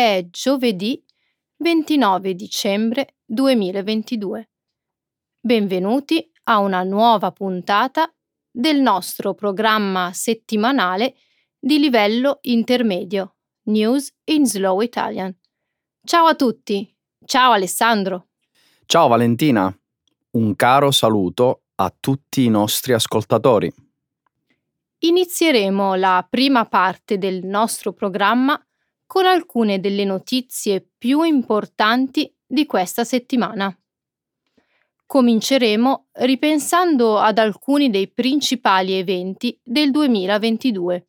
È giovedì 29 dicembre 2022. Benvenuti a una nuova puntata del nostro programma settimanale di livello intermedio News in Slow Italian. Ciao a tutti, ciao Alessandro. Ciao Valentina, un caro saluto a tutti i nostri ascoltatori. Inizieremo la prima parte del nostro programma con alcune delle notizie più importanti di questa settimana. Cominceremo ripensando ad alcuni dei principali eventi del 2022.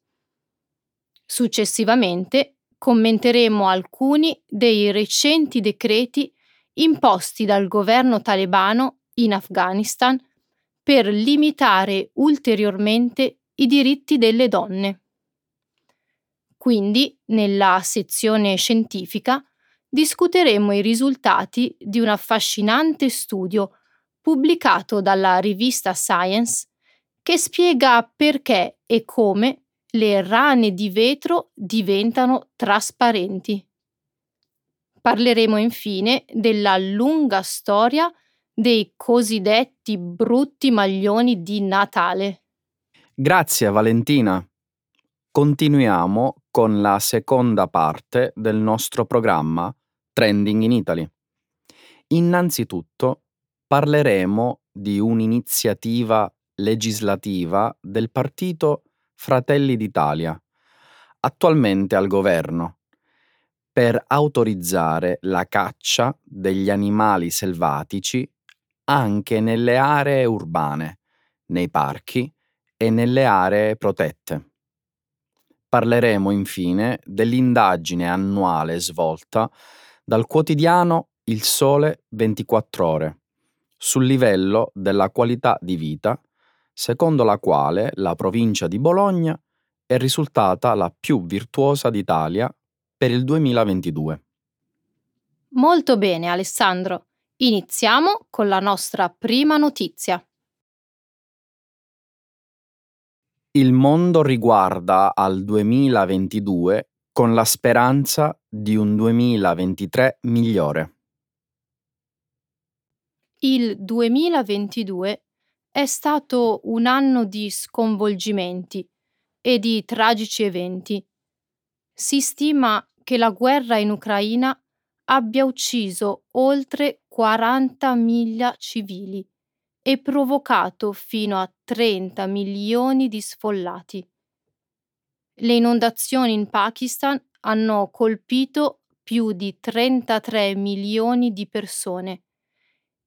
Successivamente commenteremo alcuni dei recenti decreti imposti dal governo talebano in Afghanistan per limitare ulteriormente i diritti delle donne. Quindi, nella sezione scientifica, discuteremo i risultati di un affascinante studio pubblicato dalla rivista Science che spiega perché e come le rane di vetro diventano trasparenti. Parleremo infine della lunga storia dei cosiddetti brutti maglioni di Natale. Grazie Valentina. Continuiamo con la seconda parte del nostro programma Trending in Italy. Innanzitutto parleremo di un'iniziativa legislativa del partito Fratelli d'Italia, attualmente al governo, per autorizzare la caccia degli animali selvatici anche nelle aree urbane, nei parchi e nelle aree protette. Parleremo infine dell'indagine annuale svolta dal quotidiano Il Sole 24 ore sul livello della qualità di vita, secondo la quale la provincia di Bologna è risultata la più virtuosa d'Italia per il 2022. Molto bene Alessandro. Iniziamo con la nostra prima notizia. Il mondo riguarda al 2022 con la speranza di un 2023 migliore. Il 2022 è stato un anno di sconvolgimenti e di tragici eventi. Si stima che la guerra in Ucraina abbia ucciso oltre 40.000 civili e provocato fino a 30 milioni di sfollati. Le inondazioni in Pakistan hanno colpito più di 33 milioni di persone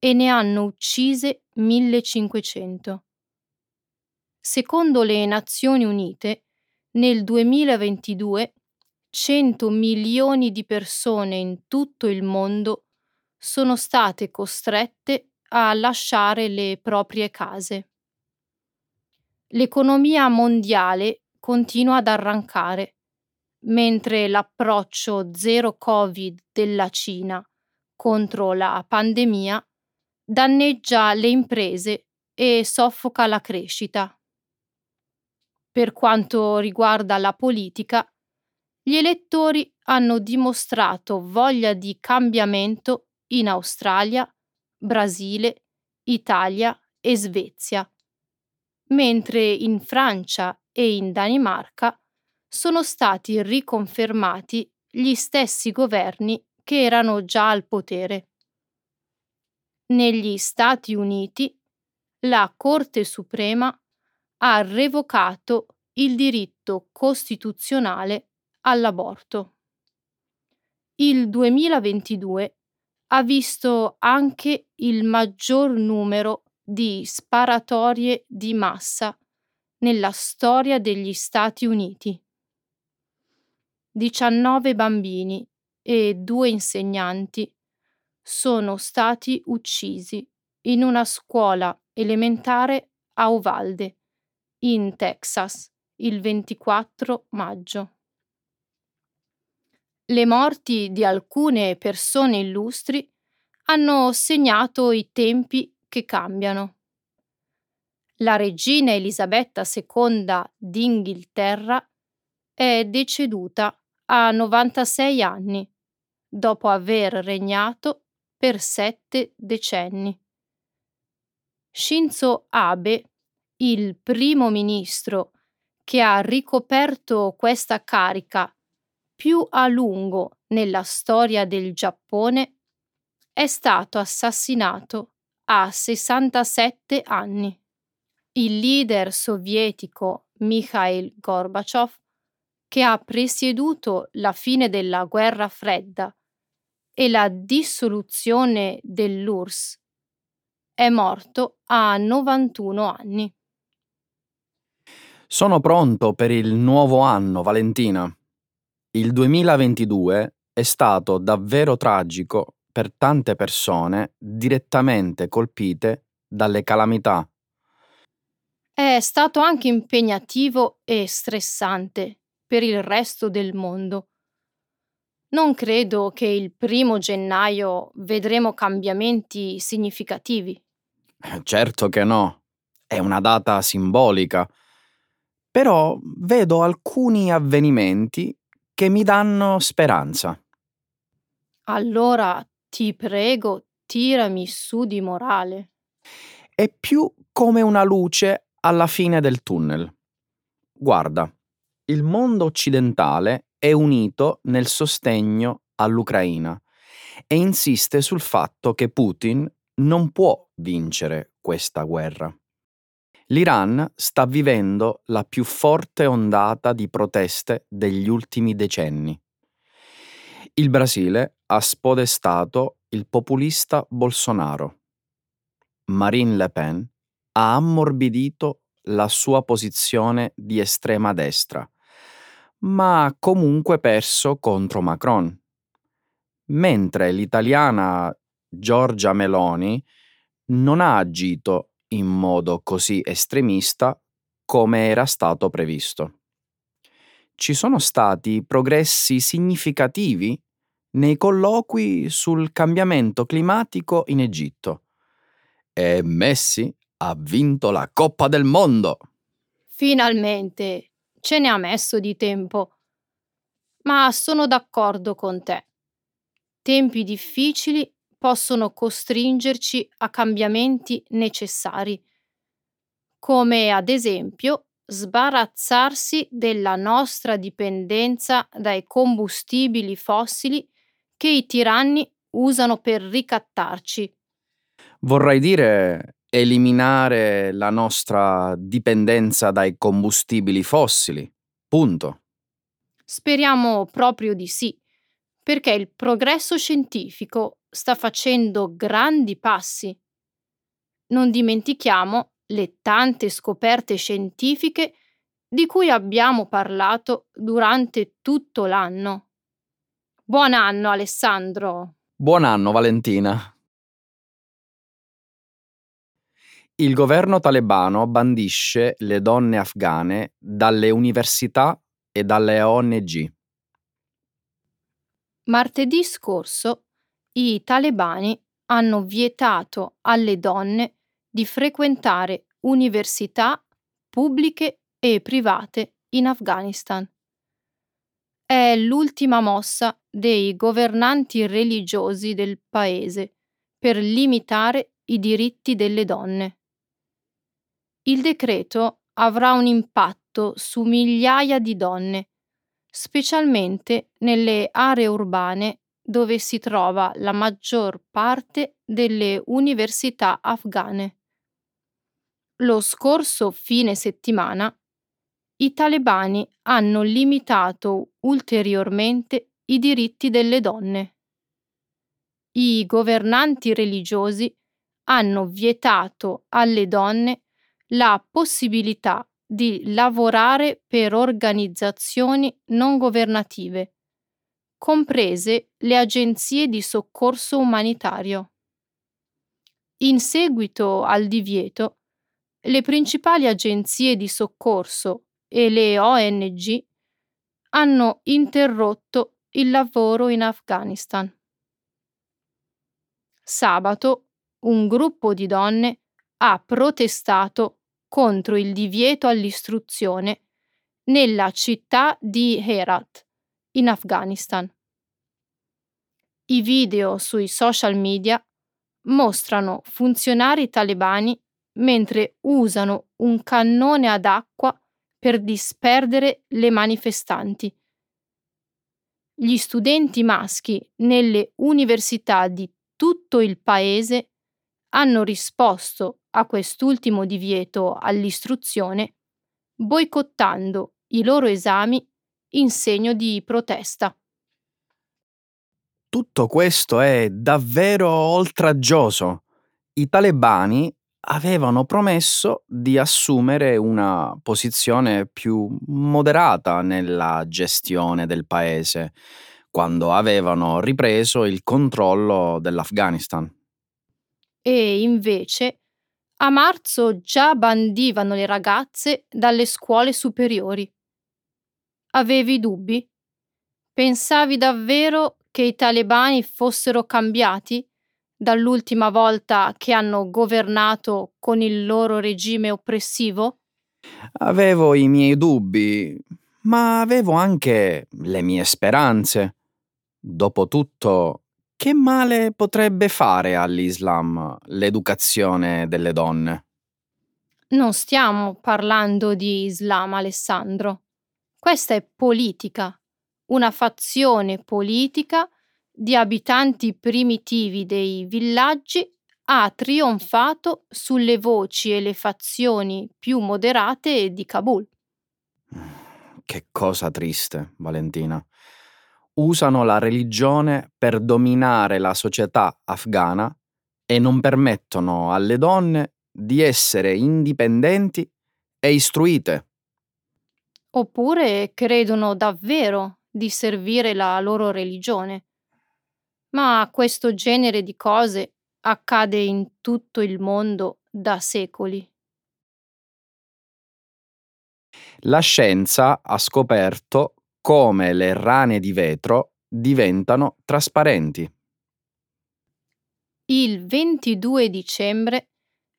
e ne hanno uccise 1500. Secondo le Nazioni Unite, nel 2022 100 milioni di persone in tutto il mondo sono state costrette a lasciare le proprie case. L'economia mondiale continua ad arrancare, mentre l'approccio zero Covid della Cina contro la pandemia danneggia le imprese e soffoca la crescita. Per quanto riguarda la politica, gli elettori hanno dimostrato voglia di cambiamento in Australia, Brasile, Italia e Svezia, mentre in Francia e in Danimarca sono stati riconfermati gli stessi governi che erano già al potere. Negli Stati Uniti la Corte Suprema ha revocato il diritto costituzionale all'aborto. Il 2022 ha visto anche il maggior numero di sparatorie di massa nella storia degli Stati Uniti. 19 bambini e due insegnanti sono stati uccisi in una scuola elementare a Uvalde, in Texas, il 24 maggio. Le morti di alcune persone illustri hanno segnato i tempi che cambiano. La regina Elisabetta II d'Inghilterra è deceduta a 96 anni dopo aver regnato per sette decenni. Shinzo Abe, il primo ministro che ha ricoperto questa carica più a lungo nella storia del Giappone, è stato assassinato a 67 anni. Il leader sovietico Mikhail Gorbaciov, che ha presieduto la fine della guerra fredda e la dissoluzione dell'URSS, è morto a 91 anni. Sono pronto per il nuovo anno, Valentina. Il 2022 è stato davvero tragico per tante persone direttamente colpite dalle calamità. È stato anche impegnativo e stressante per il resto del mondo. Non credo che il primo gennaio vedremo cambiamenti significativi. Certo che no, è una data simbolica, però vedo alcuni avvenimenti che mi danno speranza. Allora ti prego, tirami su di morale. È più come una luce alla fine del tunnel. Guarda, il mondo occidentale è unito nel sostegno all'Ucraina e insiste sul fatto che Putin non può vincere questa guerra. L'Iran sta vivendo la più forte ondata di proteste degli ultimi decenni. Il Brasile ha spodestato il populista Bolsonaro. Marine Le Pen ha ammorbidito la sua posizione di estrema destra, ma ha comunque perso contro Macron. Mentre l'italiana Giorgia Meloni non ha agito in modo così estremista come era stato previsto. Ci sono stati progressi significativi nei colloqui sul cambiamento climatico in Egitto e Messi ha vinto la Coppa del Mondo. Finalmente ce ne ha messo di tempo. Ma sono d'accordo con te. Tempi difficili possono costringerci a cambiamenti necessari, come ad esempio sbarazzarsi della nostra dipendenza dai combustibili fossili che i tiranni usano per ricattarci. Vorrei dire eliminare la nostra dipendenza dai combustibili fossili. Punto. Speriamo proprio di sì, perché il progresso scientifico sta facendo grandi passi. Non dimentichiamo le tante scoperte scientifiche di cui abbiamo parlato durante tutto l'anno. Buon anno Alessandro! Buon anno Valentina! Il governo talebano bandisce le donne afghane dalle università e dalle ONG. Martedì scorso i talebani hanno vietato alle donne di frequentare università pubbliche e private in Afghanistan. È l'ultima mossa dei governanti religiosi del paese per limitare i diritti delle donne. Il decreto avrà un impatto su migliaia di donne, specialmente nelle aree urbane dove si trova la maggior parte delle università afghane. Lo scorso fine settimana i talebani hanno limitato ulteriormente i diritti delle donne. I governanti religiosi hanno vietato alle donne la possibilità di lavorare per organizzazioni non governative comprese le agenzie di soccorso umanitario. In seguito al divieto, le principali agenzie di soccorso e le ONG hanno interrotto il lavoro in Afghanistan. Sabato un gruppo di donne ha protestato contro il divieto all'istruzione nella città di Herat in Afghanistan. I video sui social media mostrano funzionari talebani mentre usano un cannone ad acqua per disperdere le manifestanti. Gli studenti maschi nelle università di tutto il paese hanno risposto a quest'ultimo divieto all'istruzione boicottando i loro esami in segno di protesta. Tutto questo è davvero oltraggioso. I talebani avevano promesso di assumere una posizione più moderata nella gestione del paese quando avevano ripreso il controllo dell'Afghanistan. E invece a marzo già bandivano le ragazze dalle scuole superiori. Avevi dubbi? Pensavi davvero che i talebani fossero cambiati dall'ultima volta che hanno governato con il loro regime oppressivo? Avevo i miei dubbi, ma avevo anche le mie speranze. Dopotutto, che male potrebbe fare all'Islam l'educazione delle donne? Non stiamo parlando di Islam, Alessandro. Questa è politica, una fazione politica di abitanti primitivi dei villaggi ha trionfato sulle voci e le fazioni più moderate di Kabul. Che cosa triste, Valentina usano la religione per dominare la società afghana e non permettono alle donne di essere indipendenti e istruite. Oppure credono davvero di servire la loro religione. Ma questo genere di cose accade in tutto il mondo da secoli. La scienza ha scoperto come le rane di vetro diventano trasparenti. Il 22 dicembre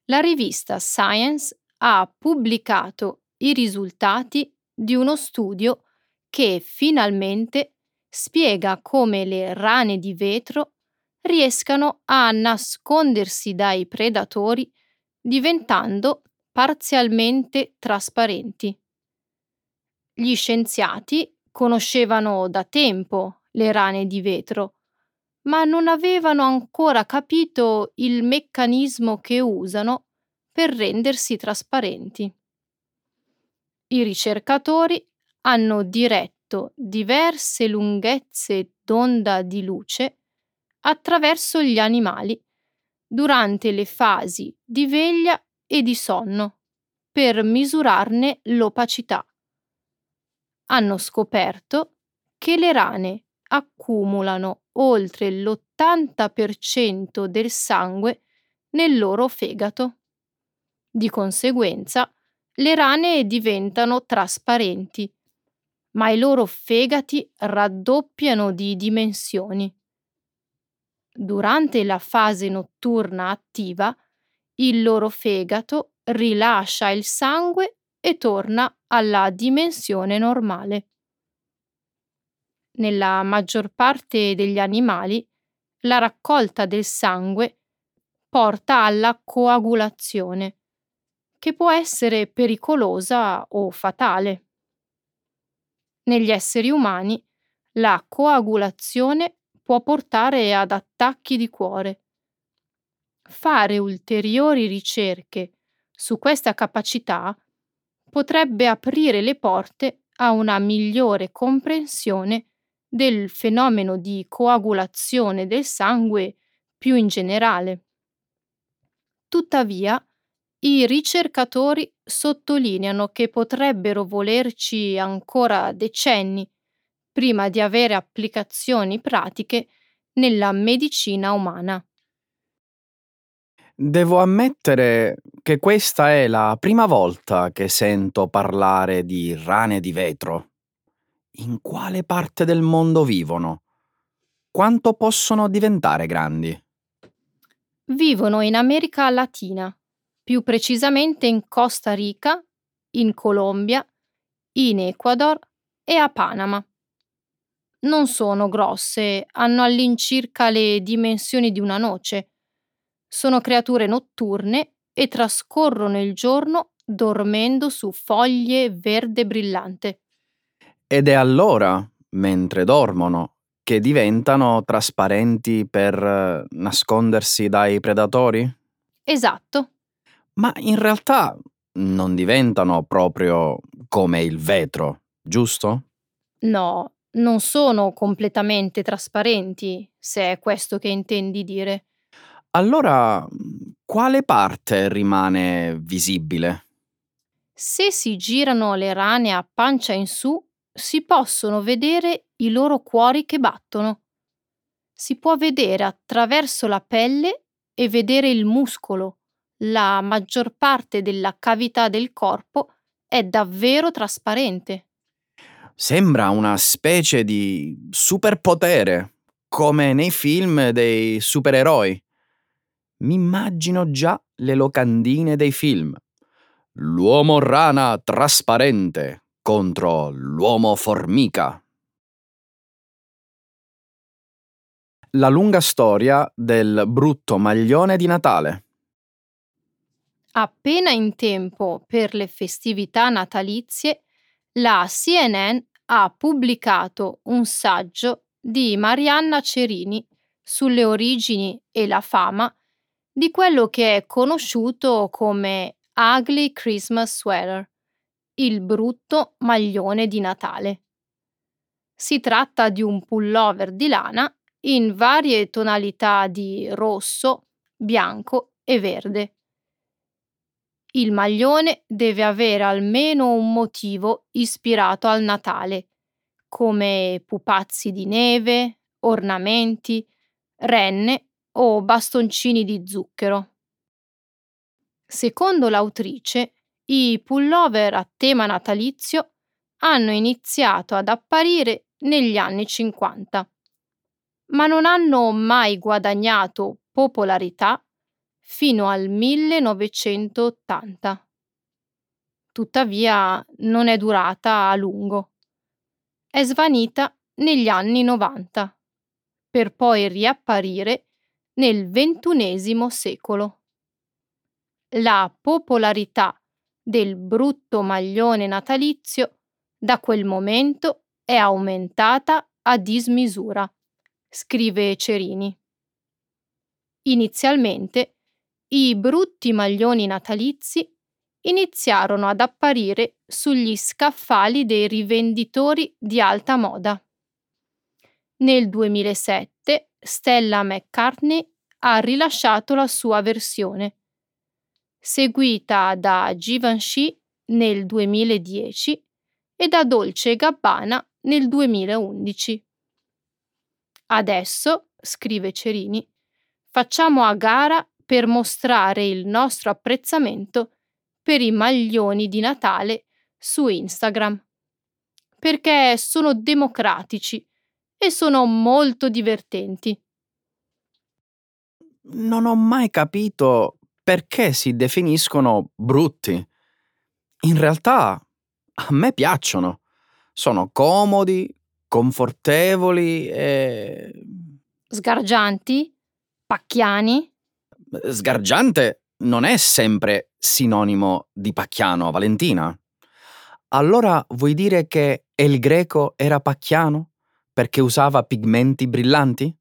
la rivista Science ha pubblicato i risultati di uno studio che finalmente spiega come le rane di vetro riescano a nascondersi dai predatori diventando parzialmente trasparenti. Gli scienziati conoscevano da tempo le rane di vetro, ma non avevano ancora capito il meccanismo che usano per rendersi trasparenti. I ricercatori hanno diretto diverse lunghezze d'onda di luce attraverso gli animali durante le fasi di veglia e di sonno per misurarne l'opacità hanno scoperto che le rane accumulano oltre l'80% del sangue nel loro fegato. Di conseguenza, le rane diventano trasparenti, ma i loro fegati raddoppiano di dimensioni. Durante la fase notturna attiva, il loro fegato rilascia il sangue e torna alla dimensione normale. Nella maggior parte degli animali, la raccolta del sangue porta alla coagulazione, che può essere pericolosa o fatale. Negli esseri umani, la coagulazione può portare ad attacchi di cuore. Fare ulteriori ricerche su questa capacità potrebbe aprire le porte a una migliore comprensione del fenomeno di coagulazione del sangue più in generale. Tuttavia, i ricercatori sottolineano che potrebbero volerci ancora decenni prima di avere applicazioni pratiche nella medicina umana. Devo ammettere che questa è la prima volta che sento parlare di rane di vetro. In quale parte del mondo vivono? Quanto possono diventare grandi? Vivono in America Latina, più precisamente in Costa Rica, in Colombia, in Ecuador e a Panama. Non sono grosse, hanno all'incirca le dimensioni di una noce. Sono creature notturne e trascorrono il giorno dormendo su foglie verde brillante. Ed è allora, mentre dormono, che diventano trasparenti per eh, nascondersi dai predatori? Esatto. Ma in realtà non diventano proprio come il vetro, giusto? No, non sono completamente trasparenti, se è questo che intendi dire. Allora, quale parte rimane visibile? Se si girano le rane a pancia in su, si possono vedere i loro cuori che battono. Si può vedere attraverso la pelle e vedere il muscolo. La maggior parte della cavità del corpo è davvero trasparente. Sembra una specie di superpotere, come nei film dei supereroi. Mi immagino già le locandine dei film. L'uomo rana trasparente contro l'uomo formica. La lunga storia del brutto maglione di Natale. Appena in tempo per le festività natalizie, la CNN ha pubblicato un saggio di Marianna Cerini sulle origini e la fama di quello che è conosciuto come Ugly Christmas Sweater, il brutto maglione di Natale. Si tratta di un pullover di lana in varie tonalità di rosso, bianco e verde. Il maglione deve avere almeno un motivo ispirato al Natale, come pupazzi di neve, ornamenti, renne o bastoncini di zucchero. Secondo l'autrice, i pullover a tema natalizio hanno iniziato ad apparire negli anni 50, ma non hanno mai guadagnato popolarità fino al 1980. Tuttavia non è durata a lungo. È svanita negli anni 90, per poi riapparire nel XXI secolo. La popolarità del brutto maglione natalizio da quel momento è aumentata a dismisura, scrive Cerini. Inizialmente i brutti maglioni natalizi iniziarono ad apparire sugli scaffali dei rivenditori di alta moda. Nel 2007 Stella McCartney ha rilasciato la sua versione, seguita da Givenchy nel 2010 e da Dolce Gabbana nel 2011. Adesso, scrive Cerini, facciamo a gara per mostrare il nostro apprezzamento per i maglioni di Natale su Instagram, perché sono democratici e sono molto divertenti. Non ho mai capito perché si definiscono brutti. In realtà a me piacciono. Sono comodi, confortevoli e... Sgargianti? Pacchiani? Sgargiante non è sempre sinonimo di pacchiano, Valentina. Allora vuoi dire che El Greco era pacchiano perché usava pigmenti brillanti?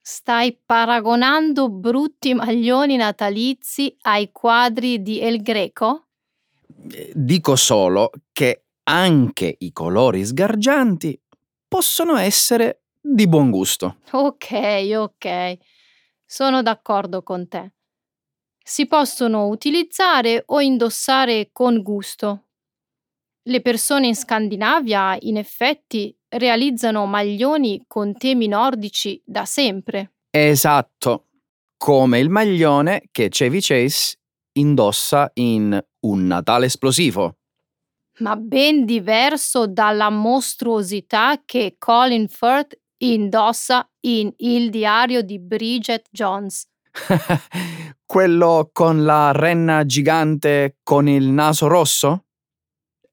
Stai paragonando brutti maglioni natalizi ai quadri di El Greco? Dico solo che anche i colori sgargianti possono essere di buon gusto. Ok, ok. Sono d'accordo con te. Si possono utilizzare o indossare con gusto. Le persone in Scandinavia, in effetti, realizzano maglioni con temi nordici da sempre. Esatto, come il maglione che Chevy Chase indossa in Un Natale esplosivo. Ma ben diverso dalla mostruosità che Colin Firth indossa in Il diario di Bridget Jones. Quello con la renna gigante con il naso rosso?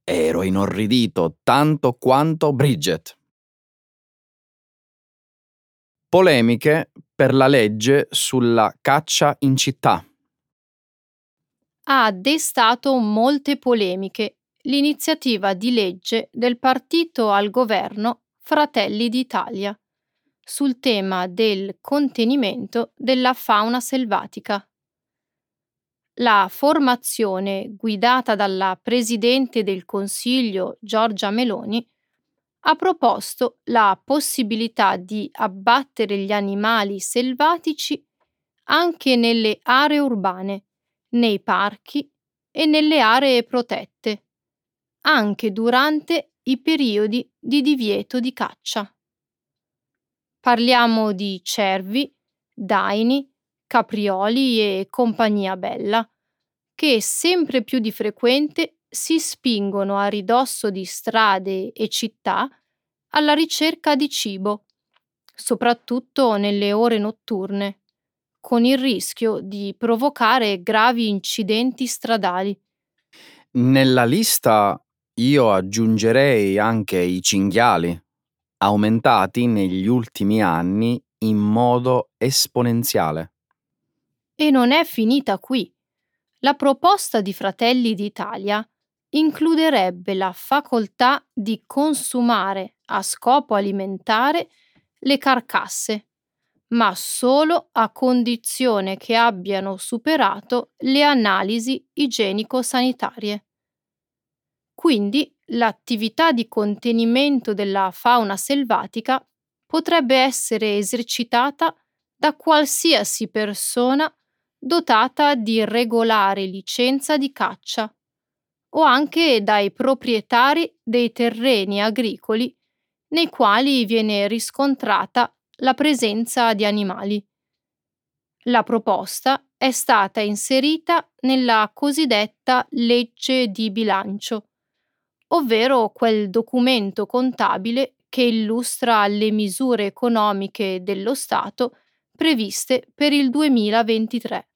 Ero inorridito tanto quanto Bridget. Polemiche per la legge sulla caccia in città. Ha destato molte polemiche l'iniziativa di legge del partito al governo Fratelli d'Italia sul tema del contenimento della fauna selvatica. La formazione guidata dalla Presidente del Consiglio Giorgia Meloni ha proposto la possibilità di abbattere gli animali selvatici anche nelle aree urbane, nei parchi e nelle aree protette, anche durante i periodi di divieto di caccia. Parliamo di cervi, daini, caprioli e compagnia bella, che sempre più di frequente si spingono a ridosso di strade e città alla ricerca di cibo, soprattutto nelle ore notturne, con il rischio di provocare gravi incidenti stradali. Nella lista io aggiungerei anche i cinghiali, aumentati negli ultimi anni in modo esponenziale. E non è finita qui. La proposta di Fratelli d'Italia includerebbe la facoltà di consumare a scopo alimentare le carcasse, ma solo a condizione che abbiano superato le analisi igienico-sanitarie. Quindi l'attività di contenimento della fauna selvatica potrebbe essere esercitata da qualsiasi persona dotata di regolare licenza di caccia o anche dai proprietari dei terreni agricoli nei quali viene riscontrata la presenza di animali. La proposta è stata inserita nella cosiddetta legge di bilancio, ovvero quel documento contabile che illustra le misure economiche dello Stato previste per il 2023.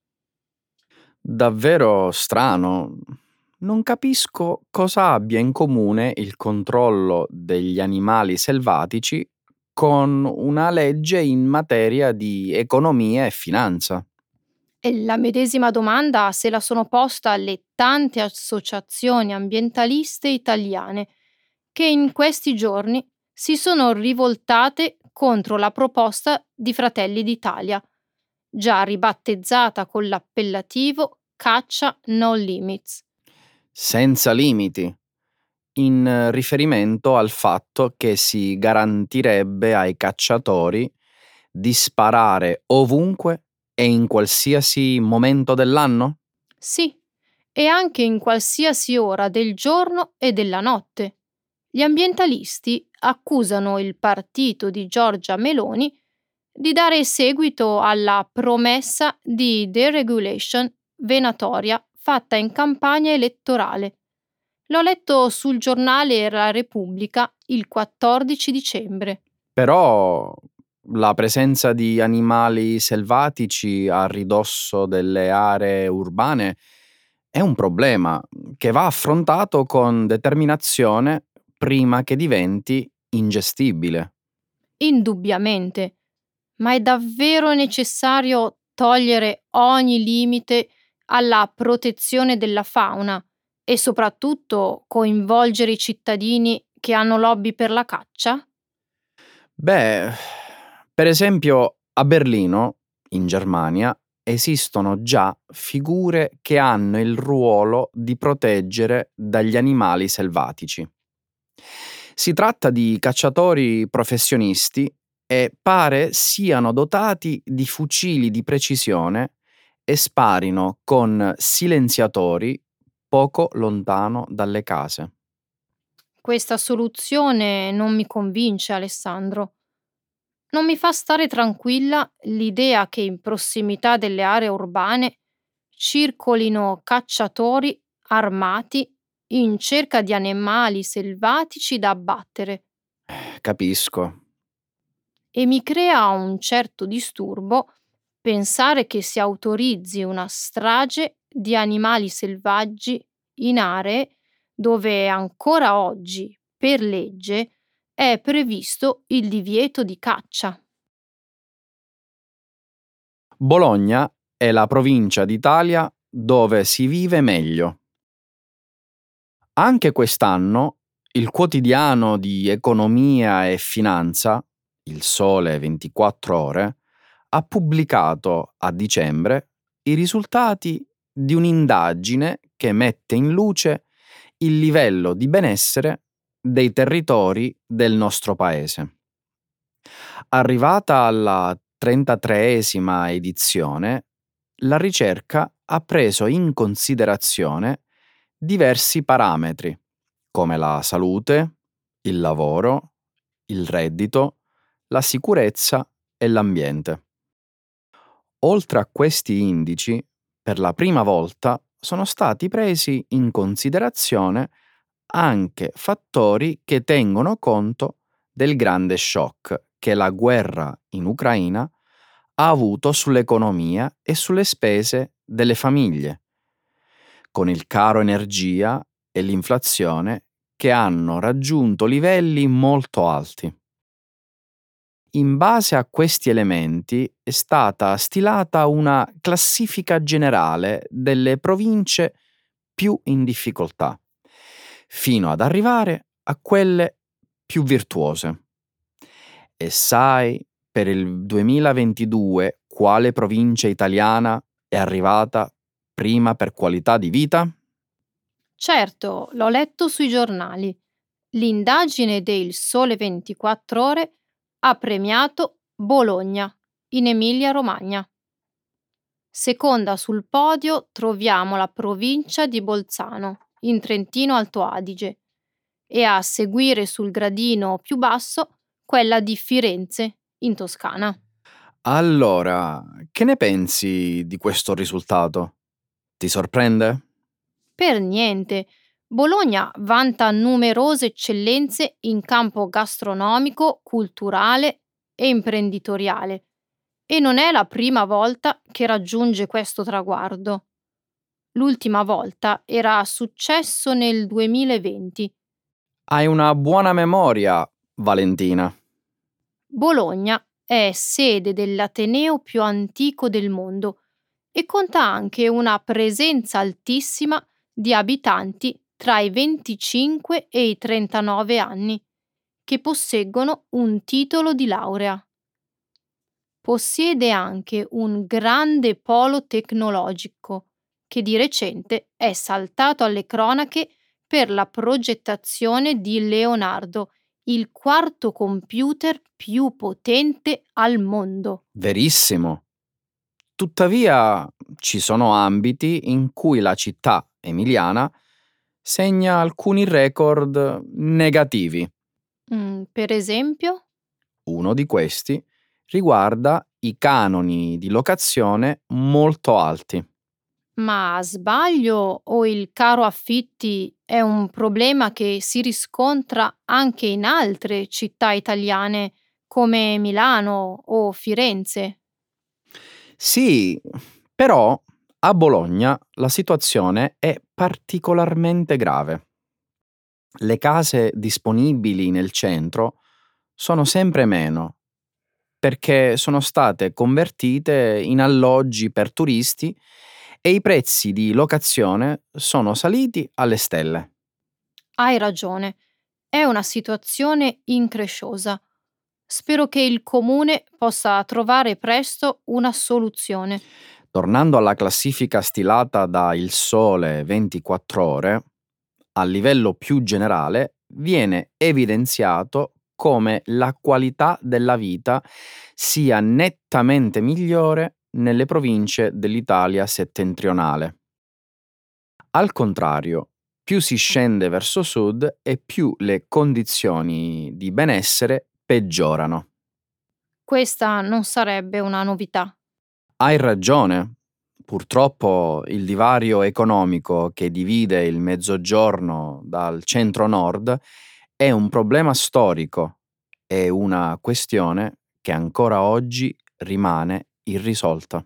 Davvero strano. Non capisco cosa abbia in comune il controllo degli animali selvatici con una legge in materia di economia e finanza. E la medesima domanda se la sono posta le tante associazioni ambientaliste italiane che in questi giorni si sono rivoltate contro la proposta di Fratelli d'Italia, già ribattezzata con l'appellativo Caccia No Limits. Senza limiti, in riferimento al fatto che si garantirebbe ai cacciatori di sparare ovunque e in qualsiasi momento dell'anno? Sì, e anche in qualsiasi ora del giorno e della notte. Gli ambientalisti accusano il partito di Giorgia Meloni di dare seguito alla promessa di deregulation venatoria fatta in campagna elettorale. L'ho letto sul giornale La Repubblica il 14 dicembre. Però la presenza di animali selvatici a ridosso delle aree urbane è un problema che va affrontato con determinazione prima che diventi ingestibile. Indubbiamente. Ma è davvero necessario togliere ogni limite alla protezione della fauna e soprattutto coinvolgere i cittadini che hanno lobby per la caccia? Beh, per esempio a Berlino, in Germania, esistono già figure che hanno il ruolo di proteggere dagli animali selvatici. Si tratta di cacciatori professionisti e pare siano dotati di fucili di precisione e sparino con silenziatori poco lontano dalle case. Questa soluzione non mi convince, Alessandro. Non mi fa stare tranquilla l'idea che in prossimità delle aree urbane circolino cacciatori armati in cerca di animali selvatici da abbattere. Capisco. E mi crea un certo disturbo pensare che si autorizzi una strage di animali selvaggi in aree dove ancora oggi, per legge, è previsto il divieto di caccia. Bologna è la provincia d'Italia dove si vive meglio. Anche quest'anno il quotidiano di economia e finanza, Il Sole 24 ore, ha pubblicato a dicembre i risultati di un'indagine che mette in luce il livello di benessere dei territori del nostro paese. Arrivata alla 33esima edizione, la ricerca ha preso in considerazione diversi parametri come la salute, il lavoro, il reddito, la sicurezza e l'ambiente. Oltre a questi indici, per la prima volta sono stati presi in considerazione anche fattori che tengono conto del grande shock che la guerra in Ucraina ha avuto sull'economia e sulle spese delle famiglie, con il caro energia e l'inflazione che hanno raggiunto livelli molto alti. In base a questi elementi è stata stilata una classifica generale delle province più in difficoltà, fino ad arrivare a quelle più virtuose. E sai per il 2022 quale provincia italiana è arrivata prima per qualità di vita? Certo, l'ho letto sui giornali. L'indagine del Sole 24 ore ha premiato Bologna, in Emilia-Romagna. Seconda sul podio troviamo la provincia di Bolzano, in Trentino Alto Adige, e a seguire sul gradino più basso quella di Firenze, in Toscana. Allora, che ne pensi di questo risultato? Ti sorprende? Per niente. Bologna vanta numerose eccellenze in campo gastronomico, culturale e imprenditoriale e non è la prima volta che raggiunge questo traguardo. L'ultima volta era successo nel 2020. Hai una buona memoria, Valentina. Bologna è sede dell'Ateneo più antico del mondo e conta anche una presenza altissima di abitanti tra i 25 e i 39 anni, che posseggono un titolo di laurea. Possiede anche un grande polo tecnologico, che di recente è saltato alle cronache per la progettazione di Leonardo, il quarto computer più potente al mondo. Verissimo. Tuttavia ci sono ambiti in cui la città emiliana segna alcuni record negativi. Mm, per esempio? Uno di questi riguarda i canoni di locazione molto alti. Ma sbaglio o il caro affitti è un problema che si riscontra anche in altre città italiane come Milano o Firenze? Sì, però a Bologna la situazione è particolarmente grave. Le case disponibili nel centro sono sempre meno perché sono state convertite in alloggi per turisti e i prezzi di locazione sono saliti alle stelle. Hai ragione, è una situazione incresciosa. Spero che il comune possa trovare presto una soluzione. Tornando alla classifica stilata da Il Sole 24 ore, a livello più generale viene evidenziato come la qualità della vita sia nettamente migliore nelle province dell'Italia settentrionale. Al contrario, più si scende verso sud e più le condizioni di benessere peggiorano. Questa non sarebbe una novità. Hai ragione. Purtroppo il divario economico che divide il mezzogiorno dal centro-nord è un problema storico e una questione che ancora oggi rimane irrisolta.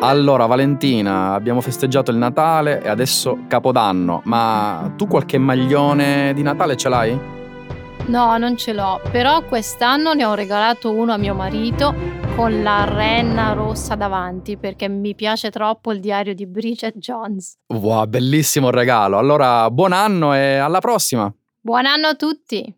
Allora Valentina, abbiamo festeggiato il Natale e adesso Capodanno, ma tu qualche maglione di Natale ce l'hai? No, non ce l'ho, però quest'anno ne ho regalato uno a mio marito con la renna rossa davanti perché mi piace troppo il diario di Bridget Jones. Wow, bellissimo regalo. Allora, buon anno e alla prossima! Buon anno a tutti!